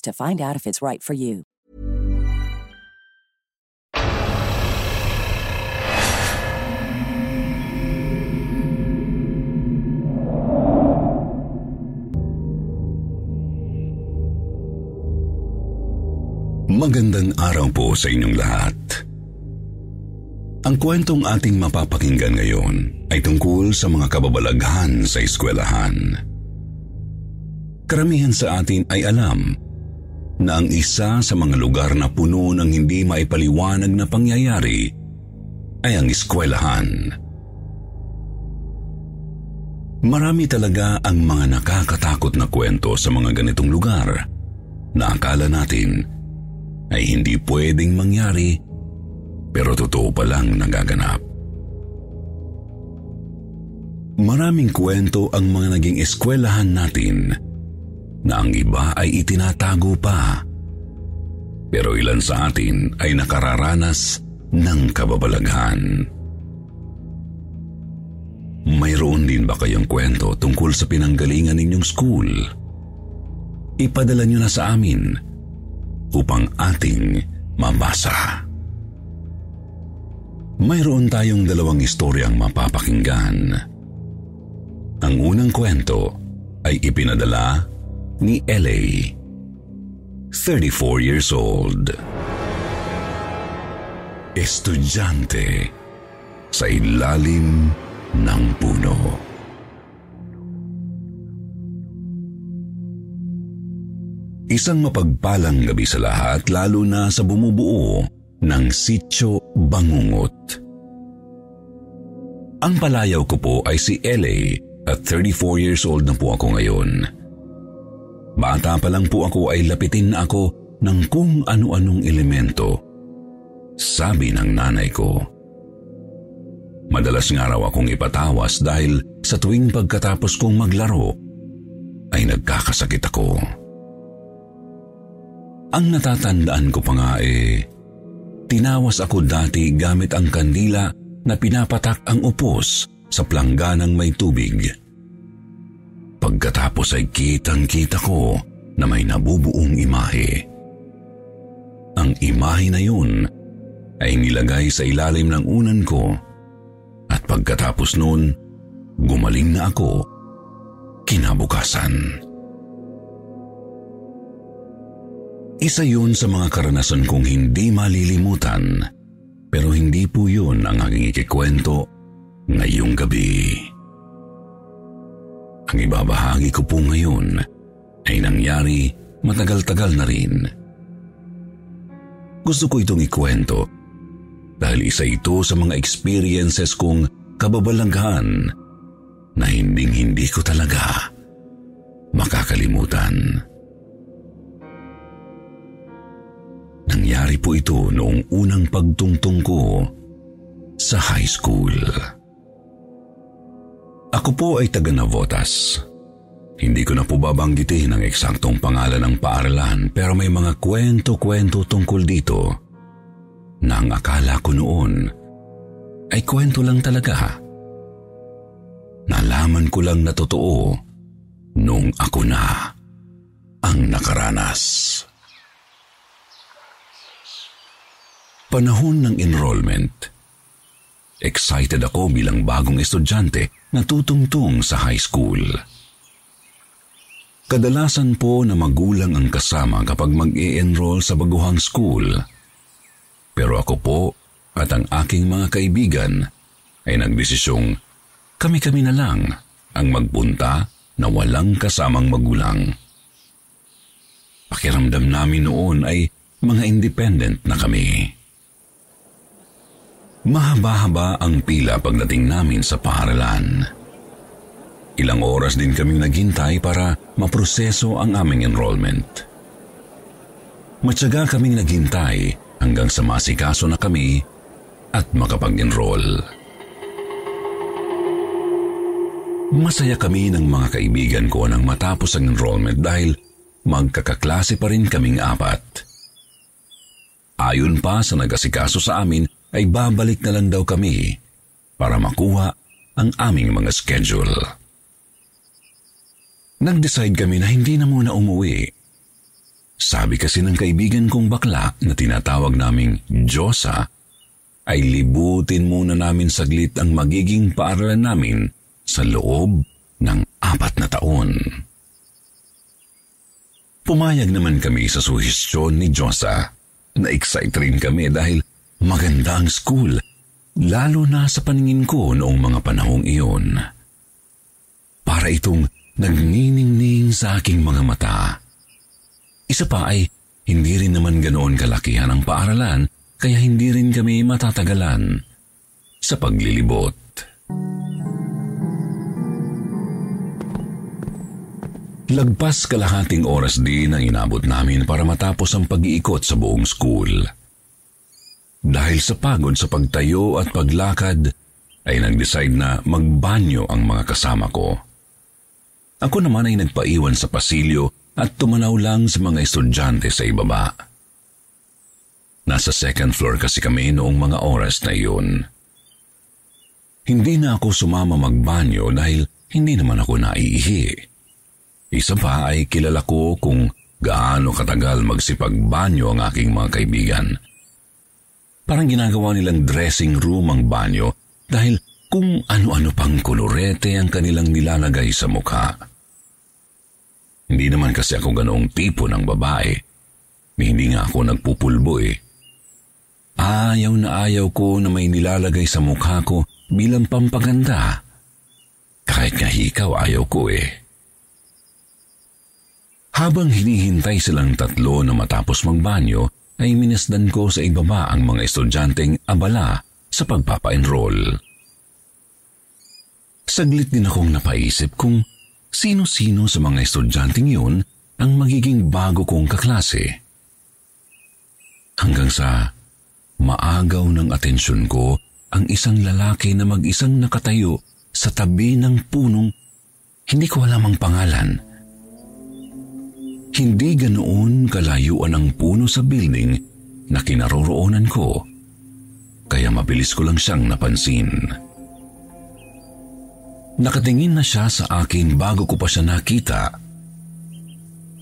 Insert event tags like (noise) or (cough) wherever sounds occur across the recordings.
to find out if it's right for you. Magandang araw po sa inyong lahat. Ang kwentong ating mapapakinggan ngayon ay tungkol sa mga kababalaghan sa eskwelahan. Karamihan sa atin ay alam na ang isa sa mga lugar na puno ng hindi maipaliwanag na pangyayari ay ang eskwelahan. Marami talaga ang mga nakakatakot na kwento sa mga ganitong lugar na akala natin ay hindi pwedeng mangyari pero totoo palang nagaganap. Maraming kwento ang mga naging eskwelahan natin na ang iba ay itinatago pa. Pero ilan sa atin ay nakararanas ng kababalaghan. Mayroon din ba kayong kwento tungkol sa pinanggalingan ninyong school? Ipadala nyo na sa amin upang ating mabasa. Mayroon tayong dalawang istoryang mapapakinggan. Ang unang kwento ay ipinadala ni LA. 34 years old. Estudyante sa ilalim ng puno. Isang mapagpalang gabi sa lahat lalo na sa bumubuo ng sityo Bangungot. Ang palayaw ko po ay si LA at 34 years old na po ako ngayon. Bata pa lang po ako ay lapitin na ako ng kung ano-anong elemento. Sabi ng nanay ko. Madalas nga raw akong ipatawas dahil sa tuwing pagkatapos kong maglaro ay nagkakasakit ako. Ang natatandaan ko pa nga eh, tinawas ako dati gamit ang kandila na pinapatak ang upos sa plangganang may tubig. Pagkatapos ay kitang-kita ko na may nabubuong imahe. Ang imahe na yun ay nilagay sa ilalim ng unan ko at pagkatapos noon, gumaling na ako kinabukasan. Isa yun sa mga karanasan kong hindi malilimutan pero hindi po yun ang aking ikikwento ngayong gabi. Ang ibabahagi ko po ngayon ay nangyari matagal-tagal na rin. Gusto ko itong ikwento dahil isa ito sa mga experiences kong kababalaghan na hinding-hindi ko talaga makakalimutan. Nangyari po ito noong unang pagtungtong ko sa high school. Ako po ay taga Navotas. Hindi ko na po babanggitin ang eksaktong pangalan ng paaralan pero may mga kwento-kwento tungkol dito na ang akala ko noon ay kwento lang talaga. Nalaman ko lang na totoo nung ako na ang nakaranas. Panahon ng enrollment – Excited ako bilang bagong estudyante na tutungtong sa high school. Kadalasan po na magulang ang kasama kapag mag enroll sa baguhang school. Pero ako po at ang aking mga kaibigan ay nagdesisyong kami-kami na lang ang magpunta na walang kasamang magulang. Pakiramdam namin noon ay mga independent na kami. Mahaba-haba ang pila pagdating namin sa paaralan. Ilang oras din kaming naghintay para maproseso ang aming enrollment. Matyaga kaming naghintay hanggang sa masikaso na kami at makapag-enroll. Masaya kami ng mga kaibigan ko nang matapos ang enrollment dahil magkakaklase pa rin kaming apat. Ayon pa sa nag-asikaso sa amin ay babalik na lang daw kami para makuha ang aming mga schedule. Nag-decide kami na hindi na muna umuwi. Sabi kasi ng kaibigan kong bakla na tinatawag naming Diyosa, ay libutin muna namin saglit ang magiging paaralan namin sa loob ng apat na taon. Pumayag naman kami sa suhestyon ni Diyosa. Na-excite rin kami dahil maganda ang school, lalo na sa paningin ko noong mga panahong iyon. Para itong nagniningning sa aking mga mata. Isa pa ay hindi rin naman ganoon kalakihan ang paaralan kaya hindi rin kami matatagalan sa paglilibot. Lagpas kalahating oras din ang inabot namin para matapos ang pag-iikot sa buong school. Dahil sa pagod sa pagtayo at paglakad, ay nag-decide na magbanyo ang mga kasama ko. Ako naman ay nagpaiwan sa pasilyo at tumanaw lang sa mga estudyante sa ibaba. Nasa second floor kasi kami noong mga oras na iyon. Hindi na ako sumama magbanyo dahil hindi naman ako naiihi. Isa pa ay kilala ko kung gaano katagal magsipagbanyo ang aking mga kaibigan. Parang ginagawa nilang dressing room ang banyo dahil kung ano-ano pang kolorete ang kanilang nilalagay sa mukha. Hindi naman kasi ako ganoong tipo ng babae. Hindi nga ako nagpupulbo eh. Ayaw na ayaw ko na may nilalagay sa mukha ko bilang pampaganda. Kahit nga ikaw ayaw ko eh. Habang hinihintay silang tatlo na matapos magbanyo, ay minasdan ko sa ibaba ang mga estudyanteng abala sa pagpapa-enroll. Saglit din akong napaisip kung sino-sino sa mga estudyanteng yun ang magiging bago kong kaklase. Hanggang sa maagaw ng atensyon ko ang isang lalaki na mag-isang nakatayo sa tabi ng punong hindi ko alam ang pangalan. Hindi ganoon kalayuan ang puno sa building na kinaroroonan ko, kaya mabilis ko lang siyang napansin. Nakatingin na siya sa akin bago ko pa siya nakita.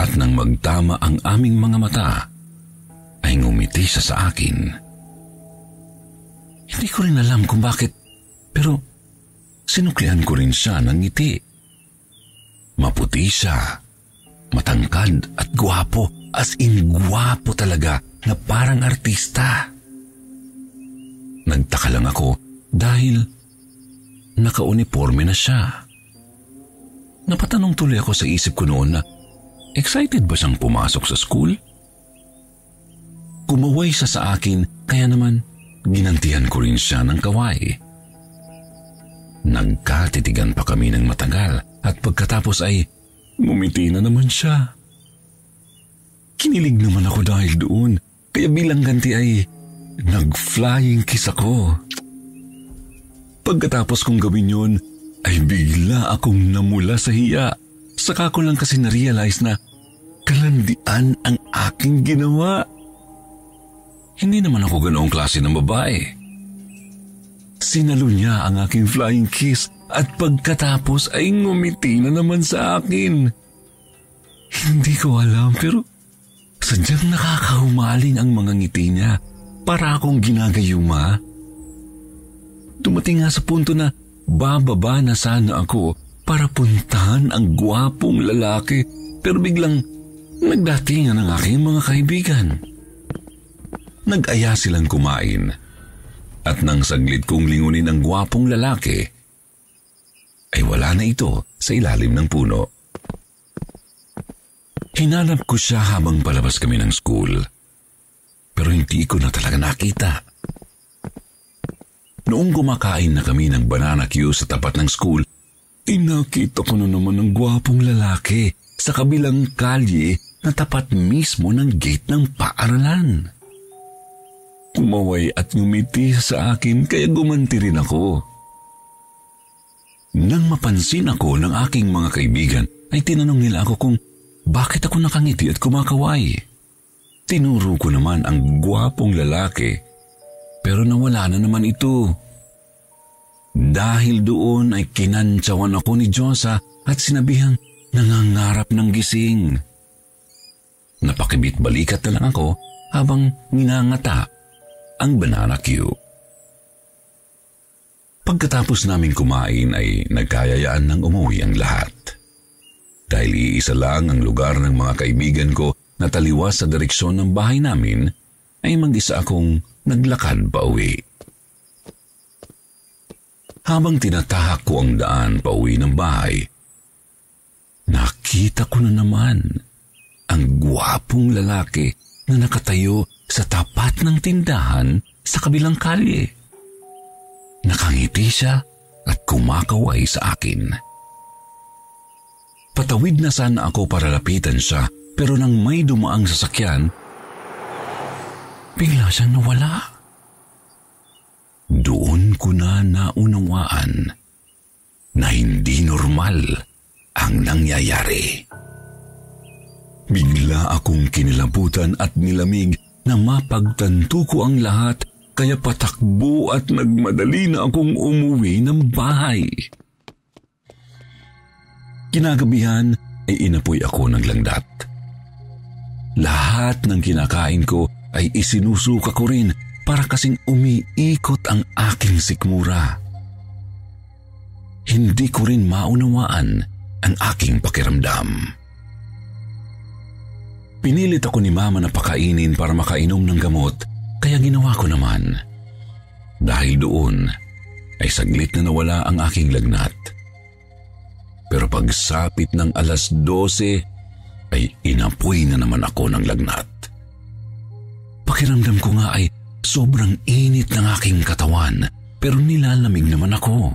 At nang magtama ang aming mga mata, ay ngumiti siya sa akin. Hindi ko rin alam kung bakit, pero sinuklian ko rin siya ng ngiti. Maputi siya, matangkad at gwapo, as in gwapo talaga na parang artista. Nagtaka lang ako dahil naka-uniforme na siya. Napatanong tuloy ako sa isip ko noon na excited ba siyang pumasok sa school? Kumaway siya sa akin kaya naman ginantihan ko rin siya ng kaway. Nagkatitigan pa kami ng matagal at pagkatapos ay ngumiti na naman siya. Kinilig naman ako dahil doon kaya bilang ganti ay nag-flying kiss ako. Pagkatapos kong gawin yun, ay bigla akong namula sa hiya. Saka ko lang kasi na-realize na kalandian ang aking ginawa. Hindi naman ako ganoong klase ng babae. Sinalo niya ang aking flying kiss at pagkatapos ay ngumiti na naman sa akin. Hindi ko alam pero sadyang nakakahumaling ang mga ngiti niya para akong ginagayuma. Dumating nga sa punto na bababa na sana ako para puntahan ang gwapong lalaki pero biglang nagdatingan ang aking mga kaibigan. Nag-aya silang kumain at nang saglit kong lingunin ang gwapong lalaki, ay wala na ito sa ilalim ng puno. Hinanap ko siya habang palabas kami ng school, pero hindi ko na talaga nakita. Noong kumakain na kami ng banana queue sa tapat ng school, inakita ko na naman ang gwapong lalaki sa kabilang kalye na tapat mismo ng gate ng paaralan. Kumaway at ngumiti sa akin kaya gumanti rin ako. Nang mapansin ako ng aking mga kaibigan, ay tinanong nila ako kung bakit ako nakangiti at kumakaway. Tinuro ko naman ang gwapong lalaki, pero nawala na naman ito. Dahil doon ay kinantsawan ako ni Josa at sinabihang nangangarap ng gising. Napakibit balikat na lang ako habang ninangata ang banana queue. Pagkatapos naming kumain ay nagkayayaan ng umuwi ang lahat. Dahil iisa lang ang lugar ng mga kaibigan ko na taliwas sa direksyon ng bahay namin, ay mag-isa akong naglakad pa uwi. Habang tinatahak ko ang daan pa uwi ng bahay, nakita ko na naman ang gwapong lalaki na nakatayo sa tapat ng tindahan sa kabilang kalye. Nakangiti siya at kumakaway sa akin. Patawid na sana ako para lapitan siya pero nang may dumaang sasakyan, bigla siyang nawala. Doon ko na naunawaan na hindi normal ang nangyayari. Bigla akong kinilabutan at nilamig na mapagtanto ko ang lahat kaya patakbo at nagmadali na akong umuwi ng bahay. Kinagabihan ay inapoy ako ng langdat. Lahat ng kinakain ko ay isinusuka ko rin para kasing umiikot ang aking sikmura. Hindi ko rin maunawaan ang aking pakiramdam. Pinilit ako ni mama na pakainin para makainom ng gamot, kaya ginawa ko naman. Dahil doon, ay saglit na nawala ang aking lagnat. Pero pagsapit ng alas 12, ay inapoy na naman ako ng lagnat. Pakiramdam ko nga ay sobrang init ng aking katawan, pero nilalamig naman ako.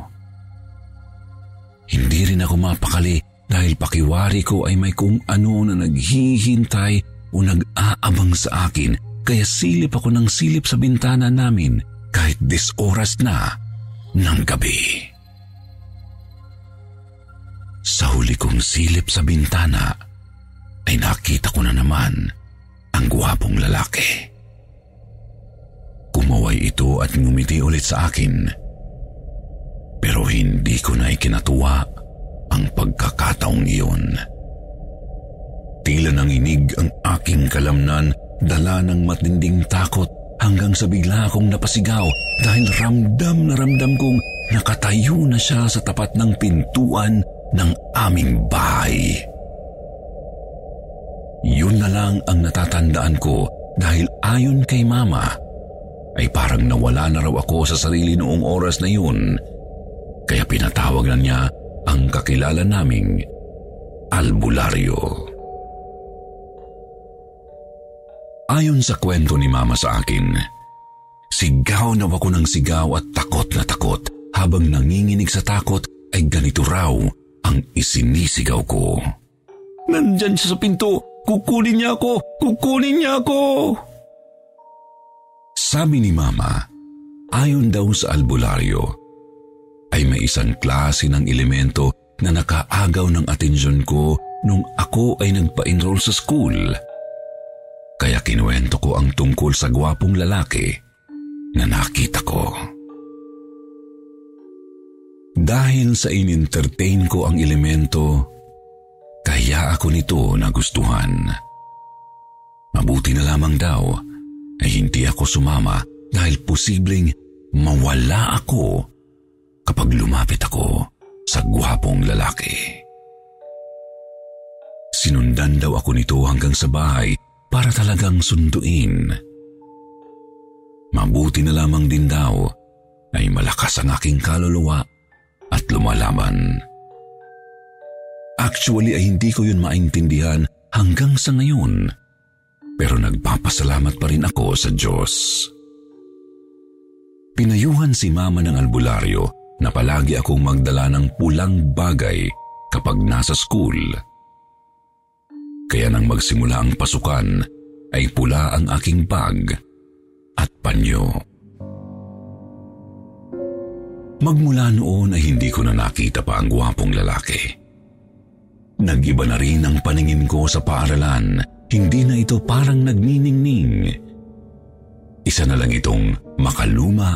Hindi rin ako mapakali dahil pakiwari ko ay may kung ano na naghihintay o nag-aabang sa akin kaya silip ako ng silip sa bintana namin kahit dis oras na ng gabi. Sa huli kong silip sa bintana ay nakita ko na naman ang guwapong lalaki. Kumaway ito at ngumiti ulit sa akin. Pero hindi ko na ikinatuwa ang pagkakataong iyon. Tila nanginig ang aking kalamnan, dala ng matinding takot hanggang sa bigla akong napasigaw dahil ramdam na ramdam kong nakatayo na siya sa tapat ng pintuan ng aming bahay. Yun na lang ang natatandaan ko dahil ayon kay mama, ay parang nawala na raw ako sa sarili noong oras na yun. Kaya pinatawag na niya ang kakilala naming albularyo. Ayon sa kwento ni Mama sa akin, sigaw na ako ng sigaw at takot na takot habang nanginginig sa takot ay ganito raw ang isinisigaw ko. Nandyan siya sa pinto! Kukunin niya ako! Kukunin niya ako! Sabi ni Mama, ayon daw sa albularyo, ay may isang klase ng elemento na nakaagaw ng atensyon ko nung ako ay nagpa-enroll sa school. Kaya kinuwento ko ang tungkol sa gwapong lalaki na nakita ko. Dahil sa in-entertain ko ang elemento, kaya ako nito nagustuhan. Mabuti na lamang daw ay hindi ako sumama dahil posibleng mawala ako kapag lumapit ako sa gwapong lalaki. Sinundan daw ako nito hanggang sa bahay para talagang sunduin. Mabuti na lamang din daw ay malakas ang aking kaluluwa at lumalaban. Actually ay hindi ko yun maintindihan hanggang sa ngayon. Pero nagpapasalamat pa rin ako sa Diyos. Pinayuhan si mama ng albularyo na palagi akong magdala ng pulang bagay kapag nasa school. Kaya nang magsimula ang pasukan, ay pula ang aking bag at panyo. Magmula noon ay hindi ko na nakita pa ang gwapong lalaki. Nag-iba na rin ang paningin ko sa paaralan. Hindi na ito parang nagniningning. Isa na lang itong makaluma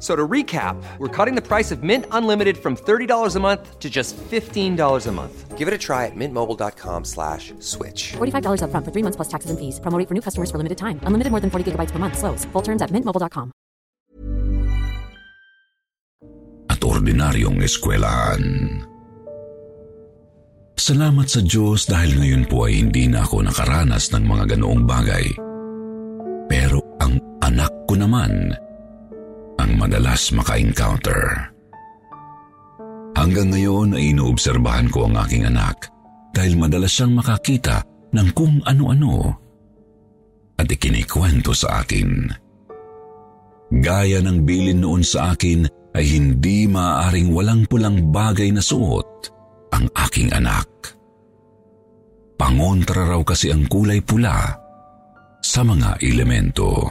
So to recap, we're cutting the price of Mint Unlimited from $30 a month to just $15 a month. Give it a try at mintmobile.com slash switch. $45 upfront for three months plus taxes and fees. Promote for new customers for limited time. Unlimited more than 40 gigabytes per month. Slows. Full terms at mintmobile.com. At ordinaryong eskwelahan. Salamat sa Diyos dahil ngayon po ay hindi na ako nakaranas ng mga ganoong bagay. Pero ang anak ko naman ang madalas maka-encounter. Hanggang ngayon ay inoobserbahan ko ang aking anak dahil madalas siyang makakita ng kung ano-ano at ikinikwento sa akin. Gaya ng bilin noon sa akin ay hindi maaaring walang pulang bagay na suot ang aking anak. Pangontra raw kasi ang kulay pula sa mga elemento.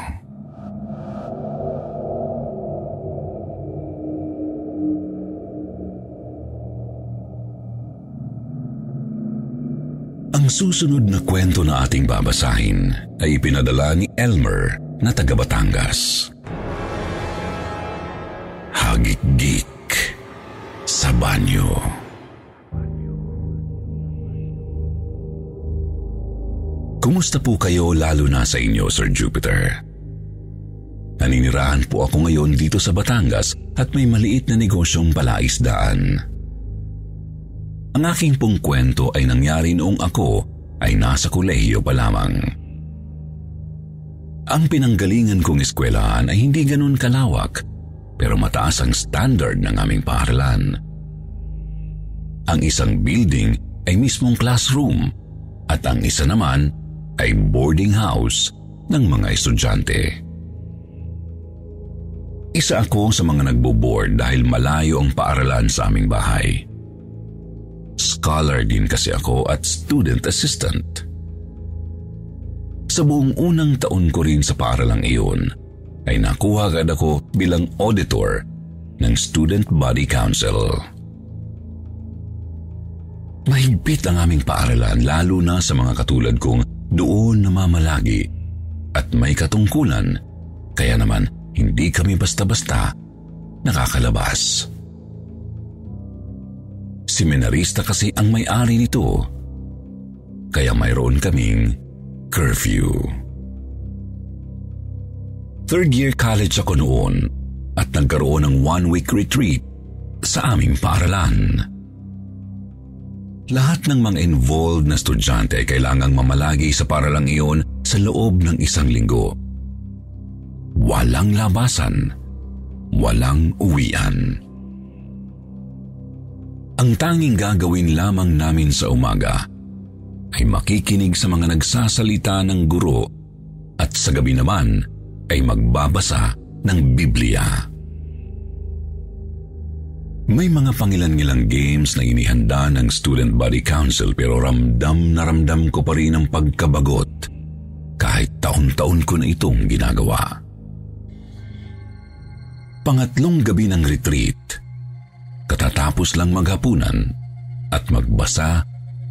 Ang susunod na kwento na ating babasahin ay ipinadala ni Elmer na taga Batangas. Hagik-gik sa banyo. Kumusta po kayo lalo na sa inyo, Sir Jupiter? Naninirahan po ako ngayon dito sa Batangas at may maliit na negosyong palaisdaan. Ang aking pong kwento ay nangyari noong ako ay nasa kolehiyo pa lamang. Ang pinanggalingan kong eskwelahan ay hindi ganun kalawak pero mataas ang standard ng aming paaralan. Ang isang building ay mismong classroom at ang isa naman ay boarding house ng mga estudyante. Isa ako sa mga nagbo-board dahil malayo ang paaralan sa aming bahay. Scholar din kasi ako at student assistant. Sa buong unang taon ko rin sa paaralang iyon, ay nakuha agad ako bilang auditor ng Student Body Council. Mahigpit ang aming paaralan lalo na sa mga katulad kong doon namamalagi at may katungkulan kaya naman hindi kami basta-basta nakakalabas. Seminarista kasi ang may-ari nito. Kaya mayroon kaming curfew. Third year college ako noon at nagkaroon ng one-week retreat sa aming paaralan. Lahat ng mga involved na estudyante ay kailangang mamalagi sa paralang iyon sa loob ng isang linggo. Walang labasan, walang uwian. Ang tanging gagawin lamang namin sa umaga ay makikinig sa mga nagsasalita ng guro at sa gabi naman ay magbabasa ng Biblia. May mga pangilan-ngilang games na inihanda ng Student Body Council pero ramdam na ramdam ko pa rin ang pagkabagot kahit taon-taon ko na itong ginagawa. Pangatlong gabi ng retreat, katatapos lang maghapunan at magbasa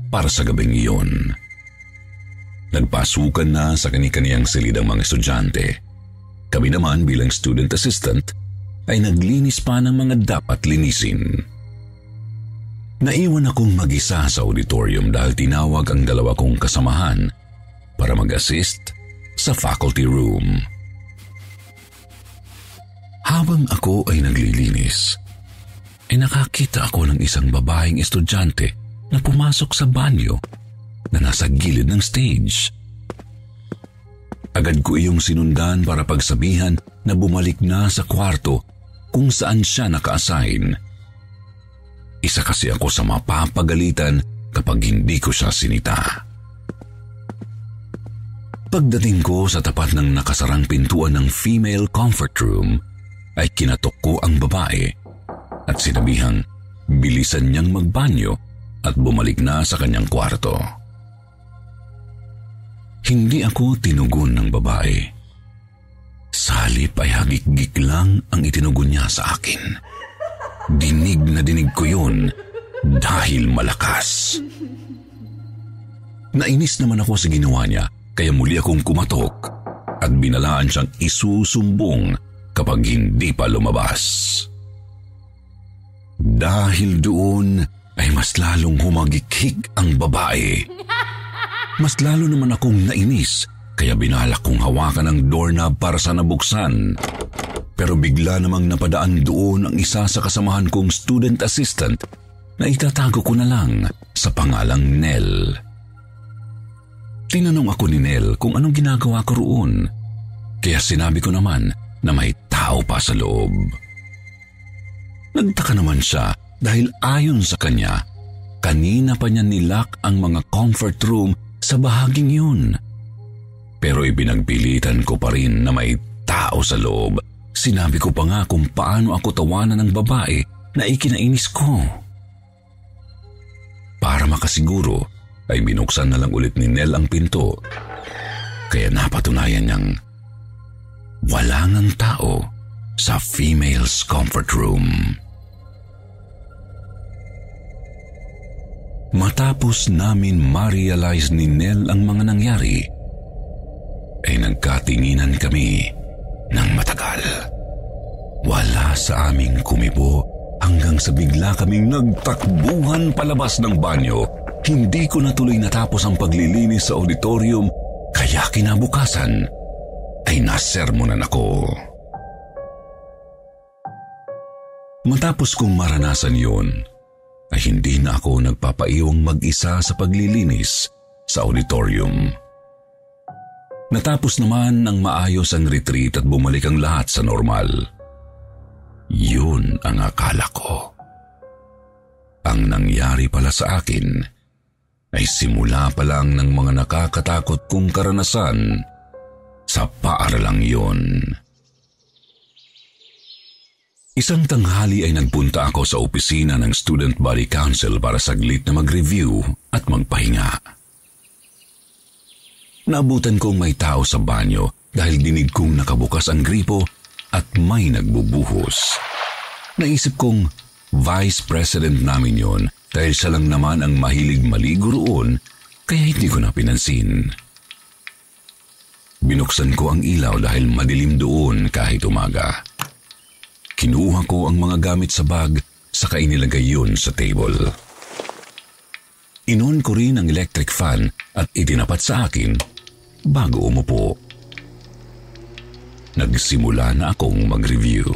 para sa gabing iyon. Nagpasukan na sa kani-kaniyang silid ang mga estudyante. Kami naman bilang student assistant ay naglinis pa ng mga dapat linisin. Naiwan akong mag-isa sa auditorium dahil tinawag ang dalawa kong kasamahan para mag-assist sa faculty room. Habang ako ay naglilinis, ay nakakita ako ng isang babaeng estudyante na pumasok sa banyo na nasa gilid ng stage. Agad ko iyong sinundan para pagsabihan na bumalik na sa kwarto kung saan siya naka-assign. Isa kasi ako sa mapapagalitan kapag hindi ko siya sinita. Pagdating ko sa tapat ng nakasarang pintuan ng female comfort room, ay kinatok ko ang babae at sinabihang bilisan niyang magbanyo at bumalik na sa kanyang kwarto. Hindi ako tinugon ng babae. Salip ay hagik-gik lang ang itinugon niya sa akin. Dinig na dinig ko yun dahil malakas. Nainis naman ako sa ginawa niya kaya muli akong kumatok at binalaan siyang isusumbong kapag hindi pa lumabas. Dahil doon ay mas lalong humagikhik ang babae. (laughs) Mas lalo naman akong nainis kaya binalak kong hawakan ang doorknob para sa nabuksan. Pero bigla namang napadaan doon ang isa sa kasamahan kong student assistant na itatago ko na lang sa pangalang Nell. Tinanong ako ni Nell kung anong ginagawa ko roon. Kaya sinabi ko naman na may tao pa sa loob. Nagtaka naman siya dahil ayon sa kanya, kanina pa niya nilak ang mga comfort room sa bahaging yun. Pero ibinagpilitan ko pa rin na may tao sa loob. Sinabi ko pa nga kung paano ako tawanan ng babae na ikinainis ko. Para makasiguro, ay binuksan na lang ulit ni Nell ang pinto. Kaya napatunayan niyang wala ngang tao sa female's comfort room. Matapos namin ma-realize ni Nell ang mga nangyari, ay nagkatinginan kami ng matagal. Wala sa aming kumibo hanggang sa bigla kaming nagtakbuhan palabas ng banyo. Hindi ko natuloy natapos ang paglilinis sa auditorium kaya kinabukasan ay nasermonan ako. Matapos kong maranasan yun, ay hindi na ako nagpapaiwang mag-isa sa paglilinis sa auditorium. Natapos naman ng maayos ang retreat at bumalik ang lahat sa normal. Yun ang akala ko. Ang nangyari pala sa akin ay simula pa lang ng mga nakakatakot kong karanasan sa paaralang yun. Isang tanghali ay nagpunta ako sa opisina ng Student Body Council para saglit na mag-review at magpahinga. Naabutan kong may tao sa banyo dahil dinig kong nakabukas ang gripo at may nagbubuhos. Naisip kong vice president namin yon dahil siya lang naman ang mahilig maligo roon kaya hindi ko na pinansin. Binuksan ko ang ilaw dahil madilim doon kahit umaga. Kinuha ko ang mga gamit sa bag saka inilagay yun sa table. Inon ko rin ang electric fan at itinapat sa akin bago umupo. Nagsimula na akong mag-review.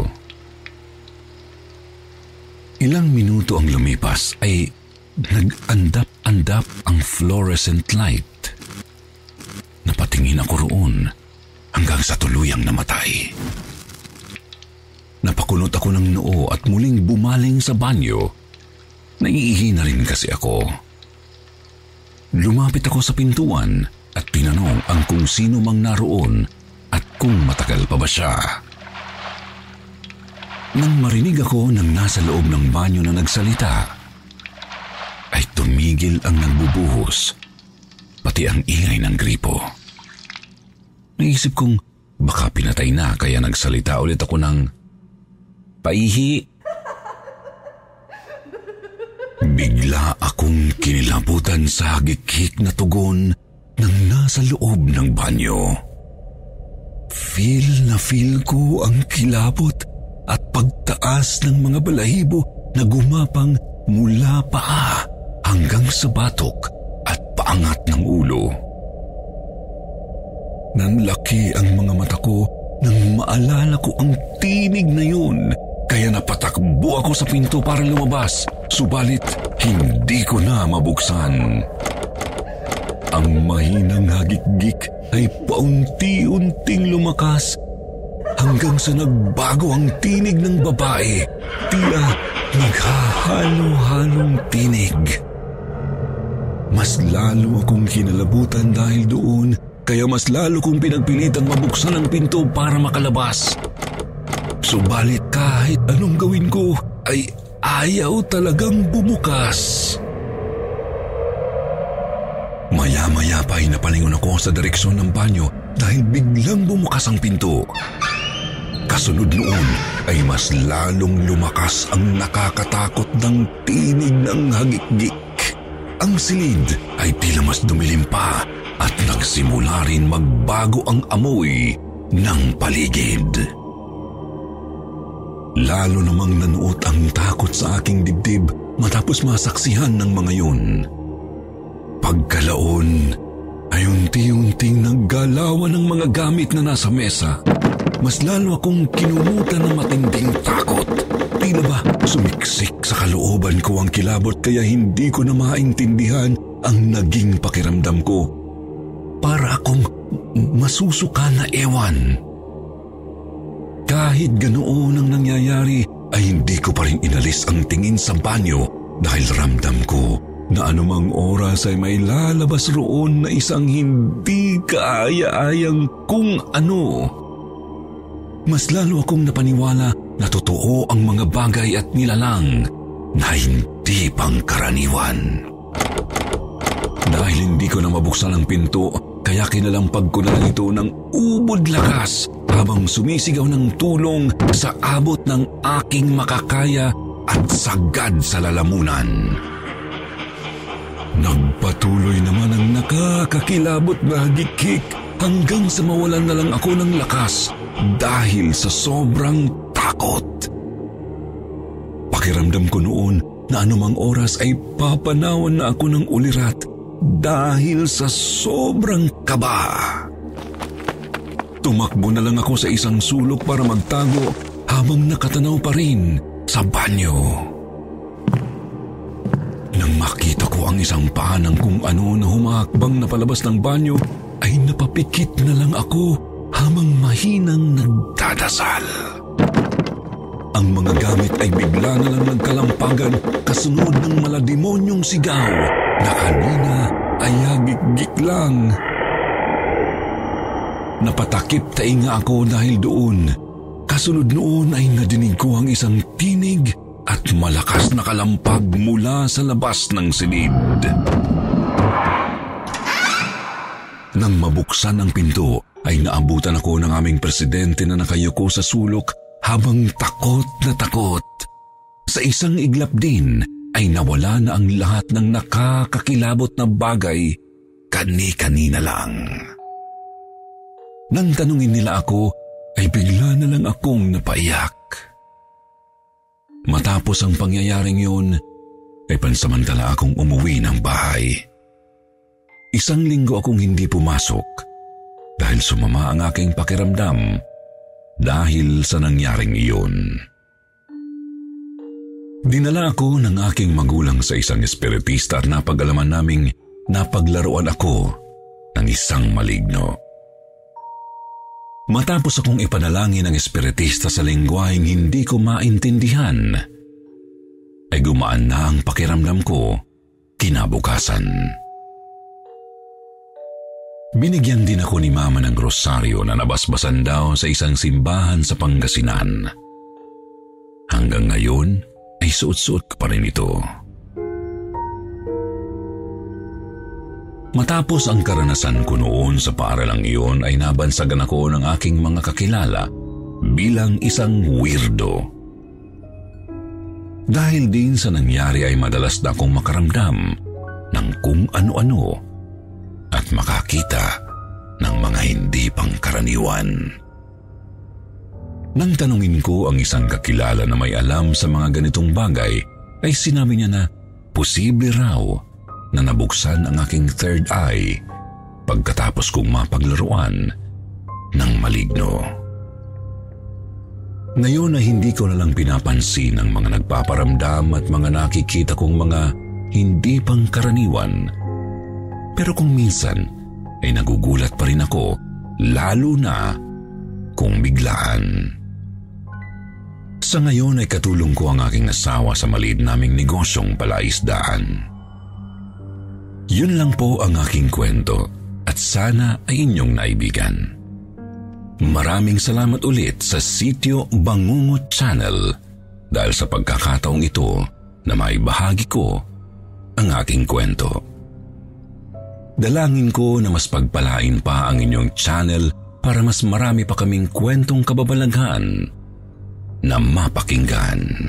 Ilang minuto ang lumipas ay nag-andap-andap ang fluorescent light. Napatingin ako roon hanggang sa tuluyang namatay. Napakunot ako ng noo at muling bumaling sa banyo. Naiihi na rin kasi ako. Lumapit ako sa pintuan at tinanong ang kung sino mang naroon at kung matagal pa ba siya. Nang marinig ako ng nasa loob ng banyo na nagsalita, ay tumigil ang nagbubuhos, pati ang ingay ng gripo. Naisip kong baka pinatay na kaya nagsalita ulit ako ng Paihi. Bigla akong kinilabutan sa hagik na tugon ng nasa loob ng banyo. Feel na feel ko ang kilabot at pagtaas ng mga balahibo na gumapang mula paa hanggang sa batok at paangat ng ulo. Nanlaki ang mga mata ko nang maalala ko ang tinig na yun kaya napatakbo ako sa pinto para lumabas, subalit hindi ko na mabuksan. Ang mahinang hagik-gik ay paunti-unting lumakas hanggang sa nagbago ang tinig ng babae. Tila naghahalo-halong tinig. Mas lalo akong kinalabutan dahil doon, kaya mas lalo kong pinagpilitang mabuksan ang pinto para makalabas. Subalit kahit anong gawin ko ay ayaw talagang bumukas. Maya-maya pa ay napalingon ako sa direksyon ng banyo dahil biglang bumukas ang pinto. Kasunod noon ay mas lalong lumakas ang nakakatakot ng tinig ng hagikgik. Ang silid ay tila mas dumilim pa at nagsimula rin magbago ang amoy ng paligid. Lalo namang nanuot ang takot sa aking dibdib matapos masaksihan ng mga yun. Pagkalaon ay unti-unting naggalawan ng mga gamit na nasa mesa. Mas lalo akong kinumutan ng matinding takot. Tila ba sumiksik sa kalooban ko ang kilabot kaya hindi ko na maintindihan ang naging pakiramdam ko. Para akong masusuka na ewan. Kahit ganoon ang nangyayari, ay hindi ko pa rin inalis ang tingin sa banyo dahil ramdam ko na anumang oras ay may lalabas roon na isang hindi kaaya-ayang kung ano. Mas lalo akong napaniwala na totoo ang mga bagay at nilalang na hindi pangkaraniwan. Dahil hindi ko na mabuksan ang pinto, kaya kinalampag ko na ito ng ubod lakas habang sumisigaw ng tulong sa abot ng aking makakaya at sagad sa lalamunan. Nagpatuloy naman ang nakakakilabot na hagikik hanggang sa mawalan na lang ako ng lakas dahil sa sobrang takot. Pakiramdam ko noon na anumang oras ay papanawan na ako ng ulirat dahil sa sobrang kaba. Tumakbo na lang ako sa isang sulok para magtago habang nakatanaw pa rin sa banyo. Nang makita ko ang isang paa ng kung ano na humakbang na palabas ng banyo, ay napapikit na lang ako habang mahinang nagdadasal. Ang mga gamit ay bigla na lang nagkalampagan kasunod ng malademonyong sigaw na kanina ay hagik-gik lang. Napatakip tainga ako dahil doon. Kasunod noon ay nadinig ko ang isang tinig at malakas na kalampag mula sa labas ng silid. Nang mabuksan ang pinto, ay naabutan ako ng aming presidente na nakayuko sa sulok habang takot na takot. Sa isang iglap din ay nawala na ang lahat ng nakakakilabot na bagay kani-kanina lang. Nang tanungin nila ako, ay bigla na lang akong napaiyak. Matapos ang pangyayaring yun, ay pansamantala akong umuwi ng bahay. Isang linggo akong hindi pumasok dahil sumama ang aking pakiramdam dahil sa nangyaring iyon. Dinala ako ng aking magulang sa isang espiritista at napag-alaman naming napaglaruan ako ng isang maligno. Matapos akong ipanalangin ng espiritista sa lingwaheng hindi ko maintindihan, ay gumaan na ang pakiramdam ko kinabukasan. Binigyan din ako ni mama ng rosaryo na nabasbasan daw sa isang simbahan sa Pangasinan. Hanggang ngayon ay suot-suot ko pa rin ito. Matapos ang karanasan ko noon sa paaralang iyon ay nabansagan ako ng aking mga kakilala bilang isang weirdo. Dahil din sa nangyari ay madalas na akong makaramdam ng kung ano-ano at makakita ng mga hindi pangkaraniwan. Nang tanungin ko ang isang kakilala na may alam sa mga ganitong bagay, ay sinabi niya na posible raw na nabuksan ang aking third eye pagkatapos kong mapaglaruan ng maligno. Ngayon ay hindi ko na lang pinapansin ang mga nagpaparamdam at mga nakikita kong mga hindi pangkaraniwan pero kung minsan ay nagugulat pa rin ako, lalo na kung biglaan. Sa ngayon ay katulong ko ang aking asawa sa maliit naming negosyong palaisdaan. Yun lang po ang aking kwento at sana ay inyong naibigan. Maraming salamat ulit sa Sityo Bangungot Channel dahil sa pagkakataong ito na may bahagi ko ang aking kwento. Dalangin ko na mas pagpalain pa ang inyong channel para mas marami pa kaming kwentong kababalaghan na mapakinggan.